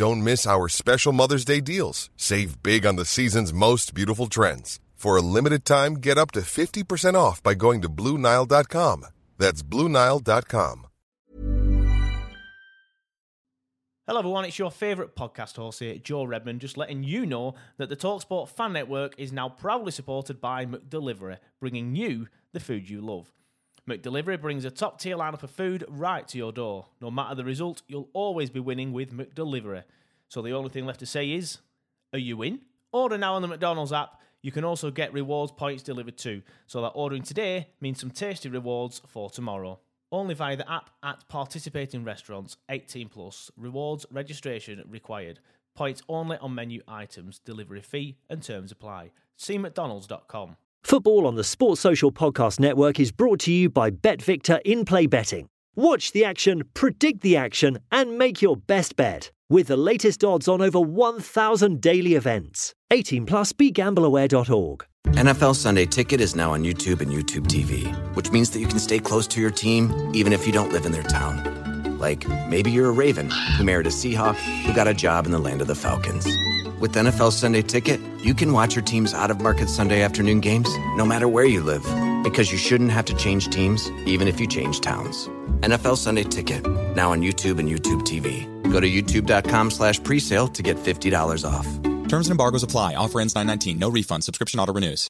Don't miss our special Mother's Day deals. Save big on the season's most beautiful trends. For a limited time, get up to 50% off by going to Bluenile.com. That's Bluenile.com. Hello, everyone. It's your favourite podcast host here, Joe Redman, just letting you know that the Talksport Fan Network is now proudly supported by McDelivery, bringing you the food you love. McDelivery brings a top tier lineup of food right to your door. No matter the result, you'll always be winning with McDelivery. So the only thing left to say is, are you in? Order now on the McDonald's app. You can also get rewards points delivered too, so that ordering today means some tasty rewards for tomorrow. Only via the app at participating restaurants, 18 plus. Rewards registration required. Points only on menu items. Delivery fee and terms apply. See McDonald's.com. Football on the Sports Social Podcast Network is brought to you by BetVictor in play betting. Watch the action, predict the action, and make your best bet with the latest odds on over 1,000 daily events. 18 plus begambleaware.org. NFL Sunday Ticket is now on YouTube and YouTube TV, which means that you can stay close to your team even if you don't live in their town. Like maybe you're a Raven who married a Seahawk who got a job in the land of the Falcons. With NFL Sunday Ticket, you can watch your team's out of market Sunday afternoon games no matter where you live because you shouldn't have to change teams even if you change towns. NFL Sunday Ticket, now on YouTube and YouTube TV. Go to youtube.com slash presale to get $50 off. Terms and embargoes apply. Offer ends 919. No refund. Subscription auto renews.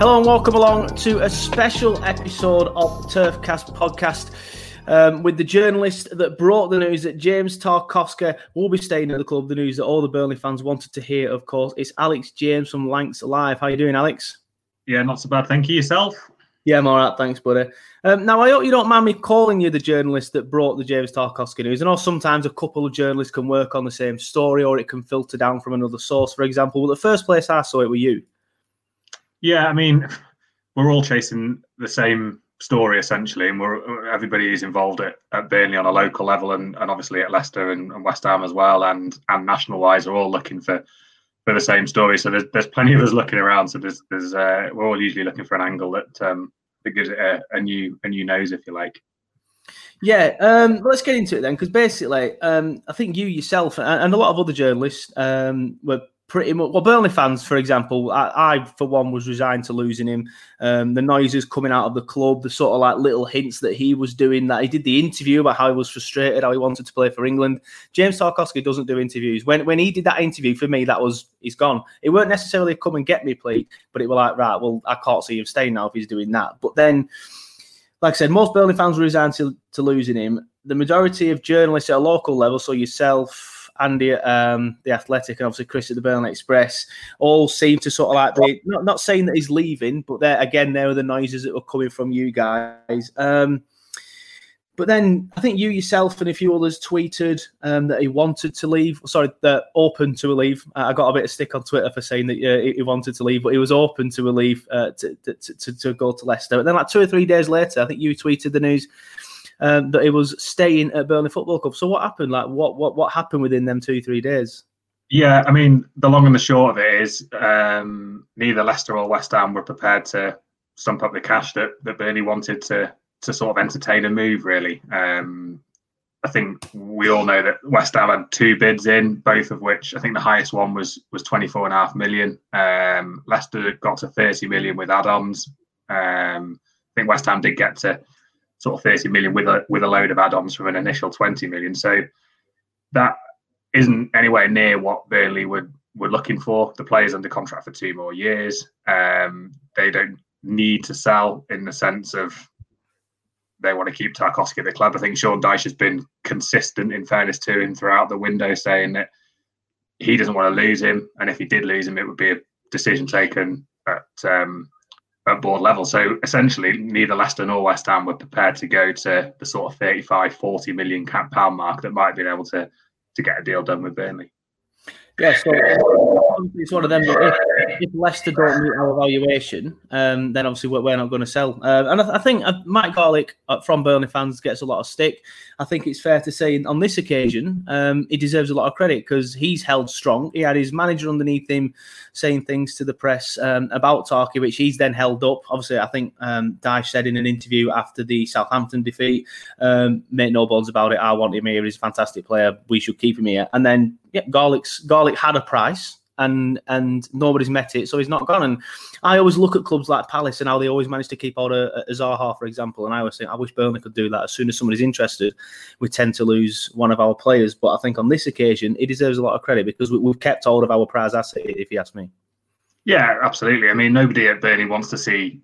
Hello and welcome along to a special episode of the Turfcast podcast um, with the journalist that brought the news that James Tarkowski will be staying at the club. The news that all the Burnley fans wanted to hear, of course. It's Alex James from Lancs Live. How are you doing, Alex? Yeah, not so bad. Thank you. Yourself? Yeah, I'm all right. Thanks, buddy. Um, now, I hope you don't mind me calling you the journalist that brought the James Tarkowski news. I know sometimes a couple of journalists can work on the same story or it can filter down from another source, for example. Well, the first place I saw it were you. Yeah, I mean, we're all chasing the same story essentially, and we're everybody is involved at, at Burnley on a local level, and, and obviously at Leicester and, and West Ham as well, and and national wise, are all looking for for the same story. So there's there's plenty of us looking around. So there's there's uh, we're all usually looking for an angle that um, that gives it a, a new a new nose, if you like. Yeah, um, let's get into it then, because basically, um, I think you yourself and, and, a lot of other journalists um, were pretty much. Well, Burnley fans, for example, I, I for one was resigned to losing him. Um, the noises coming out of the club, the sort of like little hints that he was doing. That he did the interview about how he was frustrated, how he wanted to play for England. James Tarkowski doesn't do interviews. When when he did that interview for me, that was he's gone. It weren't necessarily come and get me, please, but it was like right. Well, I can't see him staying now if he's doing that. But then. Like I said, most Burnley fans were resigned to, to losing him. The majority of journalists at a local level, so yourself, Andy at um, the Athletic, and obviously Chris at the Burnley Express, all seem to sort of like not not saying that he's leaving, but there again, there were the noises that were coming from you guys. Um, but then I think you yourself and a few others tweeted um, that he wanted to leave. Sorry, that open to leave. Uh, I got a bit of stick on Twitter for saying that uh, he wanted to leave, but he was open to leave uh, to, to, to, to, go to Leicester. And then, like two or three days later, I think you tweeted the news um, that he was staying at Burnley Football Club. So what happened? Like what what what happened within them two three days? Yeah, I mean the long and the short of it is um, neither Leicester or West Ham were prepared to stump up the cash that that Burnley wanted to to sort of entertain a move. Really, um, I think we all know that West Ham had two bids in, both of which I think the highest one was was twenty four and a half million. Um, Leicester got to thirty million with add-ons. Um, I think West Ham did get to sort of thirty million with a with a load of add-ons from an initial twenty million. So that isn't anywhere near what Burnley would were looking for. The players under contract for two more years. Um, they don't need to sell in the sense of they want to keep Tarkowski at the club. I think Sean Dyche has been consistent, in fairness to him, throughout the window, saying that he doesn't want to lose him, and if he did lose him, it would be a decision taken at um, at board level. So essentially, neither Leicester nor West Ham were prepared to go to the sort of 35, 40 million pound mark that might have been able to to get a deal done with Burnley. Yeah, so it's one of them. If, if Leicester don't meet our valuation, um, then obviously we're, not going to sell. Uh, and I, I think uh, Mike Garlick uh, from Burnley fans gets a lot of stick. I think it's fair to say on this occasion, um, he deserves a lot of credit because he's held strong. He had his manager underneath him saying things to the press um, about Tarky, which he's then held up. Obviously, I think um, Dyche said in an interview after the Southampton defeat, um, make no bones about it, I want him here. He's a fantastic player. We should keep him here. And then, yeah, Garlick's Garlick had a price and and nobody's met it, so he's not gone. And I always look at clubs like Palace and how they always manage to keep out a, a Zaha, for example. And I always think I wish Burnley could do that. As soon as somebody's interested, we tend to lose one of our players. But I think on this occasion, he deserves a lot of credit because we, have kept hold of our prize asset. If you ask me. Yeah, absolutely. I mean, nobody at Burnley wants to see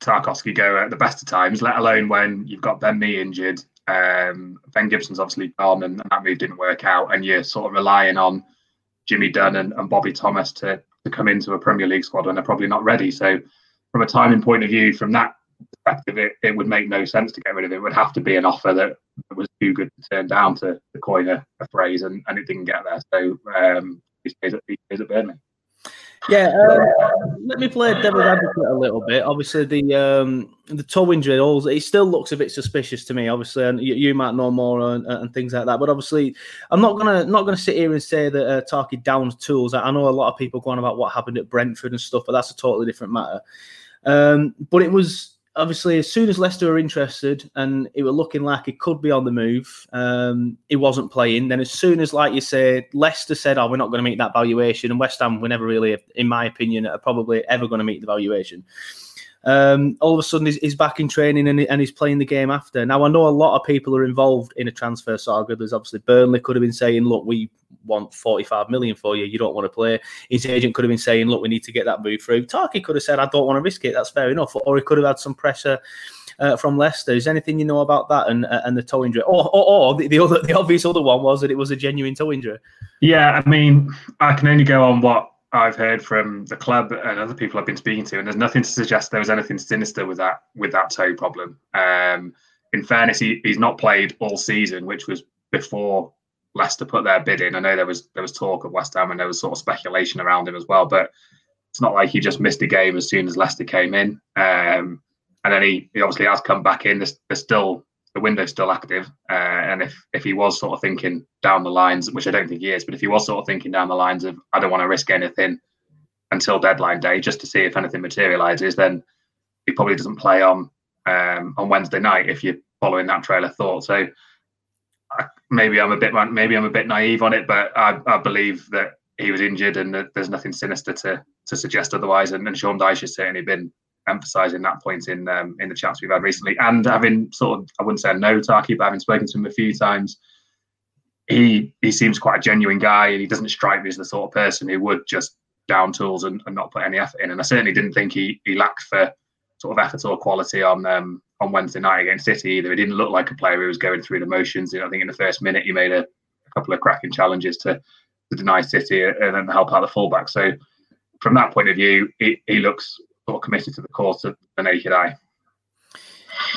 Tarkowski go at the best of times, let alone when you've got Ben Mee injured. Um, ben Gibson's obviously gone, and that move didn't work out, and you're sort of relying on Jimmy Dunne and, and Bobby Thomas to, to come into a Premier League squad when they're probably not ready. So, from a timing point of view, from that perspective, it, it would make no sense to get rid of it. It would have to be an offer that was too good to turn down, to, to coin a, a phrase, and, and it didn't get there. So, um, he stays at, stays at. Yeah, um, let me play devil's advocate a little bit. Obviously, the um, the toe injury, all it still looks a bit suspicious to me. Obviously, and you, you might know more and, and, things like that. But obviously, I'm not gonna not gonna sit here and say that uh, Tarky downs tools. I know a lot of people going about what happened at Brentford and stuff, but that's a totally different matter. Um, but it was obviously, as soon as Leicester were interested and it were looking like it could be on the move, um, he wasn't playing. Then, as soon as, like you say, Leicester said, "Oh, we're not going to meet that valuation," and West Ham were never really, in my opinion, are probably ever going to meet the valuation. Um, all of a sudden, he's, he's, back in training and, and, he's playing the game after. Now, I know a lot of people are involved in a transfer saga. There's obviously Burnley could have been saying, "Look, we want 45 million for you. You don't want to play." His agent could have been saying, "Look, we need to get that move through." Tarky could have said, "I don't want to risk it." That's fair enough. Or he could have had some pressure. Uh, from Leicester, is anything you know about that and uh, and the toe injury, or, or, or the, the, other the obvious other one was that it was a genuine toe injury? Yeah, I mean, I can only go on what I've heard from the club and other people I've been speaking to, and there's nothing to suggest there was anything sinister with that with that toe problem. Um, in fairness, he, he's not played all season, which was before Leicester put their bid in. I know there was there was talk of West Ham and there was sort of speculation around him as well, but it's not like he just missed a game as soon as Leicester came in. Um, and then he, he obviously has come back in. There's, there's still the window's still active, uh, and if if he was sort of thinking down the lines, which I don't think he is, but if he was sort of thinking down the lines of I don't want to risk anything until deadline day just to see if anything materializes, then he probably doesn't play on um, on Wednesday night if you're following that trail of thought. So I, maybe I'm a bit maybe I'm a bit naive on it, but I, I believe that he was injured and that there's nothing sinister to to suggest otherwise. And, and Sean Dyche has certainly been emphasising that point in um, in the chats we've had recently, and having sort of I wouldn't say no Tarky, but having spoken to him a few times, he he seems quite a genuine guy, and he doesn't strike me as the sort of person who would just down tools and, and not put any effort in. And I certainly didn't think he he lacked for sort of effort or quality on um, on Wednesday night against City either. He didn't look like a player who was going through the motions. You know, I think in the first minute he made a, a couple of cracking challenges to to deny City and then help out the fullback. So from that point of view, he, he looks sort of committed to the course of the naked eye.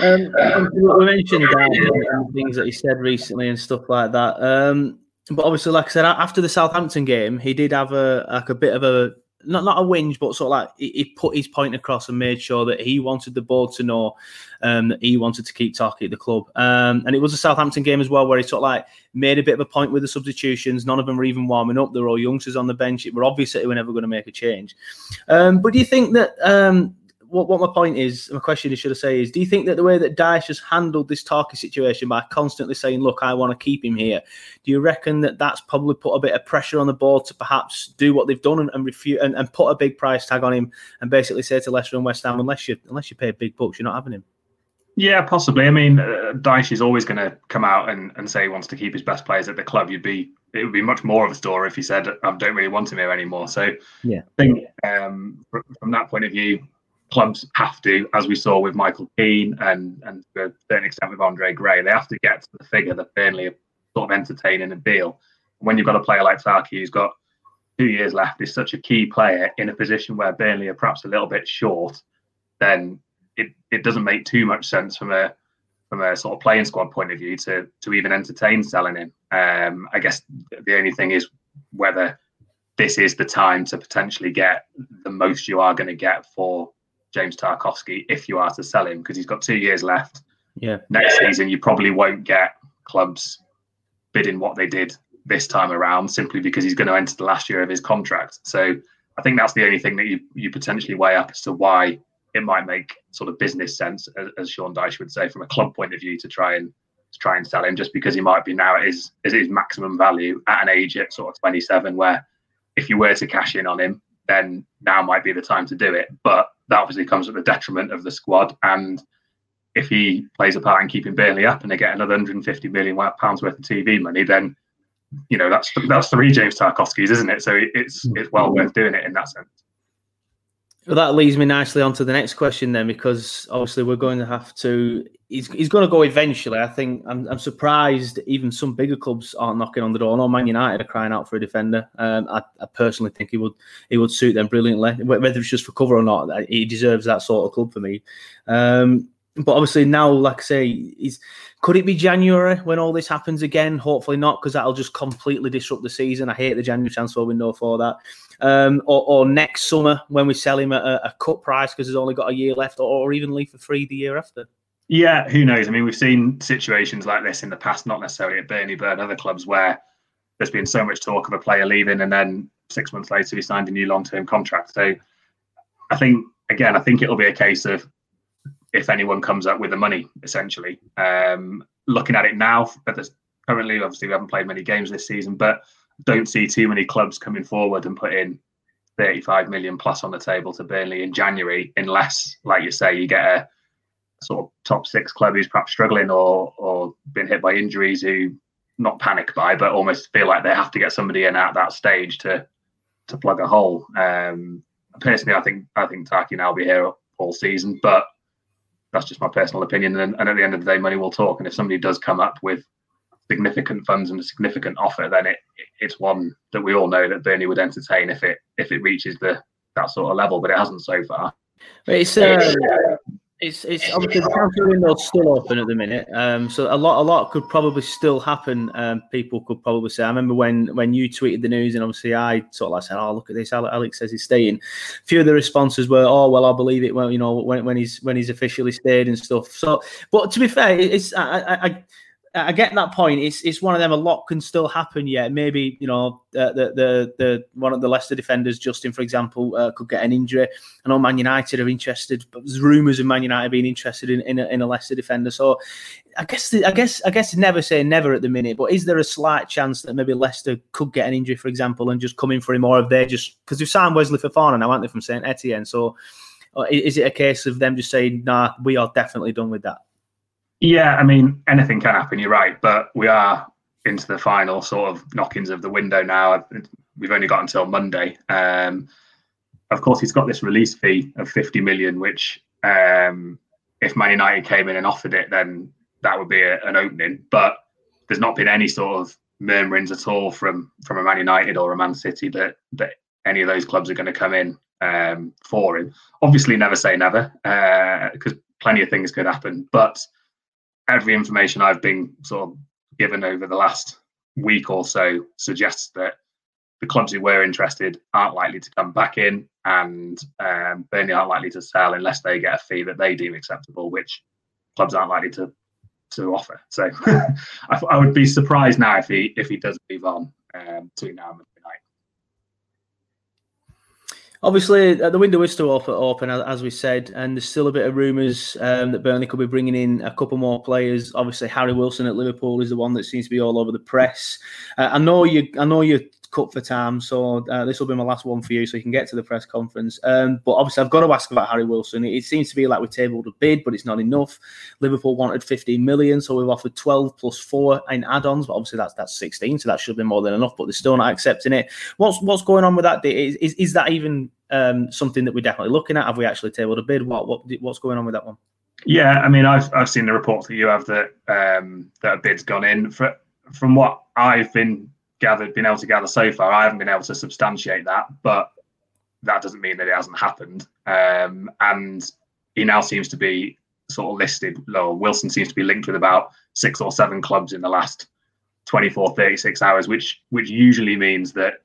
Um, we mentioned that and things that he said recently and stuff like that. Um, but obviously, like I said, after the Southampton game, he did have a like a bit of a not not a whinge, but sort of like he, he, put his point across and made sure that he wanted the board to know um, that he wanted to keep Tarky at the club. Um, and it was a Southampton game as well, where he sort of like made a bit of a point with the substitutions. None of them were even warming up. They were all youngsters on the bench. It were obvious that they were never going to make a change. Um, but do you think that um, what, what my point is, my question is, should I say, is do you think that the way that Dyche has handled this Tarky situation by constantly saying, look, I want to keep him here, do you reckon that that's probably put a bit of pressure on the board to perhaps do what they've done and, and refute and, and put a big price tag on him and basically say to Leicester and West Ham, unless you unless you pay big bucks, you're not having him? Yeah, possibly. I mean, uh, Dyche is always going to come out and, and say he wants to keep his best players at the club. You'd be it would be much more of a story if he said, "I don't really want him here anymore." So, yeah, I think um, from that point of view, clubs have to, as we saw with Michael Keane and and to a certain extent with Andre Gray, they have to get to the figure that Burnley are sort of entertaining a deal. When you've got a player like Tarky who's got two years left, is such a key player in a position where Burnley are perhaps a little bit short, then it, it doesn't make too much sense from a from a sort of playing squad point of view to to even entertain selling him. Um, I guess the only thing is whether this is the time to potentially get the most you are going to get for James Tarkowski if you are to sell him because he's got two years left. Yeah. Next season, you probably won't get clubs bidding what they did this time around simply because he's going to enter the last year of his contract. So I think that's the only thing that you, you potentially weigh up as to why it might make sort of business sense, as, as Sean Dyche would say, from a club point of view, to try and to try and sell him, just because he might be now at his at his maximum value at an age at sort of 27, where if you were to cash in on him, then now might be the time to do it. But that obviously comes at the detriment of the squad. And if he plays a part in keeping Burnley up and they get another 150 million pounds worth of TV money, then you know that's that's three James Tarkowskis, isn't it? So it's mm. it's well worth doing it in that sense. Well, that leads me nicely on to the next question then, because obviously we're going to have to. He's, he's going to go eventually. I think I'm, I'm surprised even some bigger clubs aren't knocking on the door. I know Man United are crying out for a defender. Um, I, I, personally think he would he would suit them brilliantly. Whether it's just for cover or not, he deserves that sort of club for me. Um, but obviously now, like I say, is could it be January when all this happens again? Hopefully not, because that'll just completely disrupt the season. I hate the January transfer window for that. Um, or, or, next summer when we sell him at a, a cut price because he's only got a year left, or, or even leave for free the year after. Yeah, who knows? I mean, we've seen situations like this in the past, not necessarily at Burnley, but at other clubs where there's been so much talk of a player leaving, and then six months later he signed a new long-term contract. So I think again, I think it'll be a case of if anyone comes up with the money, essentially. Um, looking at it now, currently, obviously, we haven't played many games this season, but don't see too many clubs coming forward and putting 35 million plus on the table to Burnley in January, unless, like you say, you get a sort of top six club who's perhaps struggling or or been hit by injuries who not panic by, but almost feel like they have to get somebody in at that stage to to plug a hole. Um, personally, I think I think Tarky now will be here all season, but that's just my personal opinion. And, and, at the end of the day, money will talk. And if somebody does come up with significant funds and a significant offer, then it, it's one that we all know that Burnley would entertain if it if it reaches the that sort of level. But it hasn't so far. It's uh, it's it's obviously the transfer window's still open at the minute. Um, so a lot a lot could probably still happen. Um, people could probably say. I remember when when you tweeted the news, and obviously I sort of like said, "Oh, look at this! Alex says he's staying." A few of the responses were, "Oh, well, I believe it." Well, you know, when when he's when he's officially stayed and stuff. So, but to be fair, it's I, I, I I get that point. It's it's one of them. A lot can still happen yet. Maybe you know uh, the the the one of the Leicester defenders, Justin, for example, uh, could get an injury. I know Man United are interested, but there's rumours of Man United being interested in in a, in a Leicester defender. So I guess the, I guess I guess never say never at the minute. But is there a slight chance that maybe Leicester could get an injury, for example, and just come in for him, or if they just because they've signed Wesley for Fofana now, aren't they, from Saint Etienne? So uh, is it a case of them just saying, "Nah, we are definitely done with that"? Yeah, I mean, anything can happen. You're right, but we are into the final sort of knockings of the window now. We've only got until Monday. Um, of course, he's got this release fee of 50 million, which um, if Man United came in and offered it, then that would be a, an opening. But there's not been any sort of murmurings at all from from a Man United or a Man City that that any of those clubs are going to come in um, for him. Obviously, never say never because uh, plenty of things could happen, but every information I've been sort of given over the last week or so suggests that the clubs who were interested aren't likely to come back in, and um, Burnley aren't likely to sell unless they get a fee that they deem acceptable, which clubs aren't likely to to offer. So I, I, would be surprised now if he if he does move on um, now and Obviously, uh, the window is still open, as we said, and there's still a bit of rumours um, that Burnley could be bringing in a couple more players. Obviously, Harry Wilson at Liverpool is the one that seems to be all over the press. Uh, I know you, I know you're cut for time, so uh, this will be my last one for you, so you can get to the press conference. Um, but obviously, I've got to ask about Harry Wilson. It, it seems to be like we tabled a bid, but it's not enough. Liverpool wanted 15 million, so we've offered 12 plus four in add-ons, but obviously that's that's 16, so that should be more than enough. But they're still not accepting it. What's what's going on with that? Is is, is that even um, something that we're definitely looking at? Have we actually tabled a bid? What what what's going on with that one? Yeah, I mean, I've I've seen the reports that you have that um, that a bid's gone in. For, from what I've been gathered, been able to gather so far, I haven't been able to substantiate that, but that doesn't mean that it hasn't happened. Um, and he now seems to be sort of listed. Or Wilson seems to be linked with about six or seven clubs in the last 24, 36 hours, which which usually means that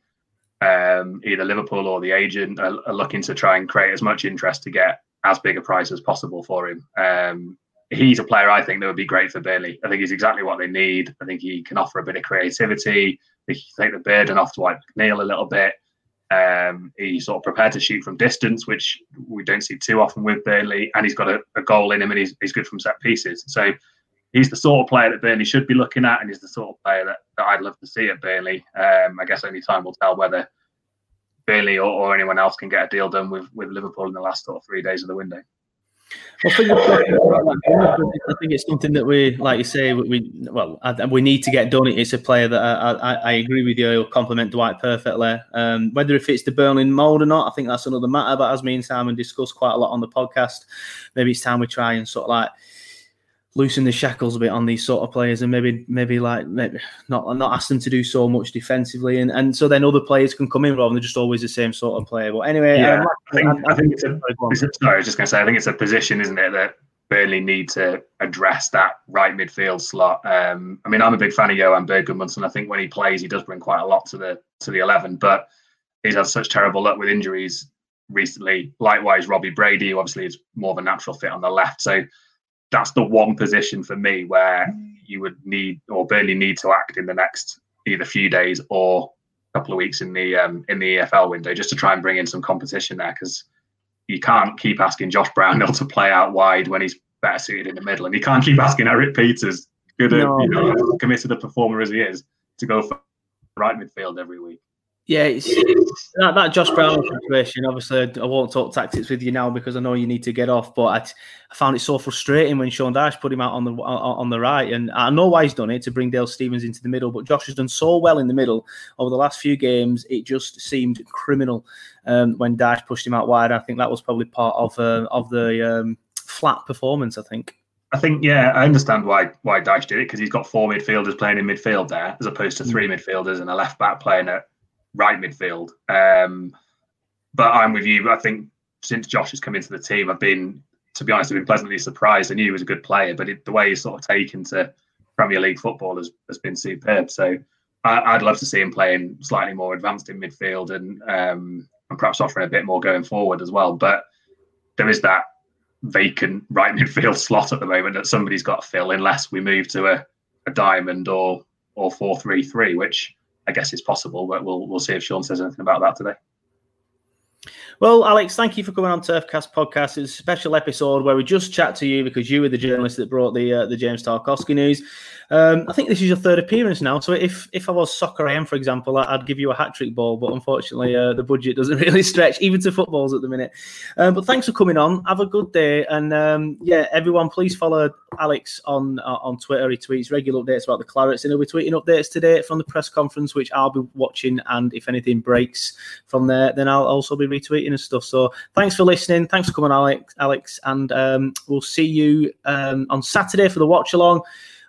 um, either Liverpool or the agent are, are, looking to try and create as much interest to get as big a price as possible for him. Um, he's a player I think that would be great for Burnley. I think he's exactly what they need. I think he can offer a bit of creativity. He can take the burden off Dwight McNeil a little bit. Um, he's sort of prepared to shoot from distance, which we don't see too often with Burnley, and he's got a, a goal in him, and he's, he's good from set pieces. So he's the sort of player that Burnley should be looking at, and he's the sort of player that, that I'd love to see at Burnley. Um, I guess only time will tell whether Burnley or, or, anyone else can get a deal done with, with Liverpool in the last sort of three days of the window. Well, I think it's something that we, like you say, we well, we need to get done. It's a player that I, I, I agree with you. He'll complement Dwight perfectly. Um, whether it fits the Burnley mold or not, I think that's another matter. But as me and Simon discussed quite a lot on the podcast, maybe it's time we try and sort of like loosen the shackles a bit on these sort of players and maybe maybe like maybe not not ask them to do so much defensively and, and so then other players can come in rather than just always the same sort of player. But anyway, yeah, um, I, think, I, I think it's a, it's a, sorry, I was just going to say I think it's a position, isn't it, that Burnley need to address that right midfield slot. Um, I mean, I'm a big fan of Johan Bergmanson. I think when he plays, he does bring quite a lot to the to the eleven, but he's had such terrible luck with injuries recently. Likewise, Robbie Brady, who obviously is more of a natural fit on the left. So that's the one position for me where you would need or barely need to act in the next either few days or a couple of weeks in the um, in the EFL window just to try and bring in some competition there because you can't keep asking Josh Brownhill to play out wide when he's better suited in the middle, and you can't keep asking Erik Pieters, good no, you know, committed a performer as he is, to go for right midfield every week. Yeah, it's, that, that Josh Brown situation. Obviously, I won't talk tactics with you now because I know you need to get off. But I, I found it so frustrating when Sean Dyche put him out on the on the right, and I know why he's done it to bring Dale Stephens into the middle. But Josh has done so well in the middle over the last few games. It just seemed criminal um, when Dyche pushed him out wide. I think that was probably part of uh, of the um, flat performance. I think. I think yeah, I understand why why Dyche did it because he's got four midfielders playing in midfield there, as opposed to three mm. midfielders and a left back playing at right midfield. Um, but I'm with you. I think since Josh has come into the team, I've been, to be honest, I've been pleasantly surprised. I knew he was a good player, but it, the way he's sort of taken to Premier League football has, has been superb. So I, would love to see him playing slightly more advanced in midfield and um, and perhaps offering a bit more going forward as well. But there is that vacant right midfield slot at the moment that somebody's got to fill unless we move to a, a diamond or or four three three, which I guess it's possible, but we'll we'll see if Sean says anything about that today. Well, Alex, thank you for coming on Turfcast podcast. It's a special episode where we just chat to you because you were the journalist that brought the uh, the James Tarkowski news. Um, I think this is your third appearance now. So if if I was soccer AM, for example, I'd give you a hat trick ball, but unfortunately, uh, the budget doesn't really stretch even to footballs at the minute. Um, but thanks for coming on. Have a good day, and um, yeah, everyone, please follow Alex on uh, on Twitter. He tweets regular updates about the Clarets, and he'll be tweeting updates today from the press conference, which I'll be watching. And if anything breaks from there, then I'll also be retweeting and stuff. So thanks for listening. Thanks for coming, Alex. Alex, and um, we'll see you um, on Saturday for the watch along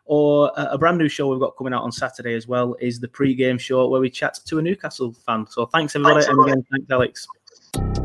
or a brand new show we've got coming out on Saturday as well is the pre-game show where we chat to a Newcastle fan. So thanks everybody, thanks, and again, thanks Alex.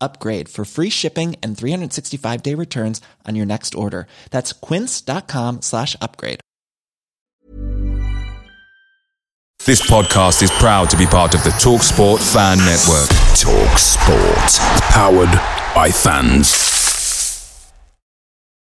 upgrade for free shipping and 365 day returns on your next order. That's quince.com slash upgrade. This podcast is proud to be part of the TalkSport Fan Network. Talk Sport. Powered by fans.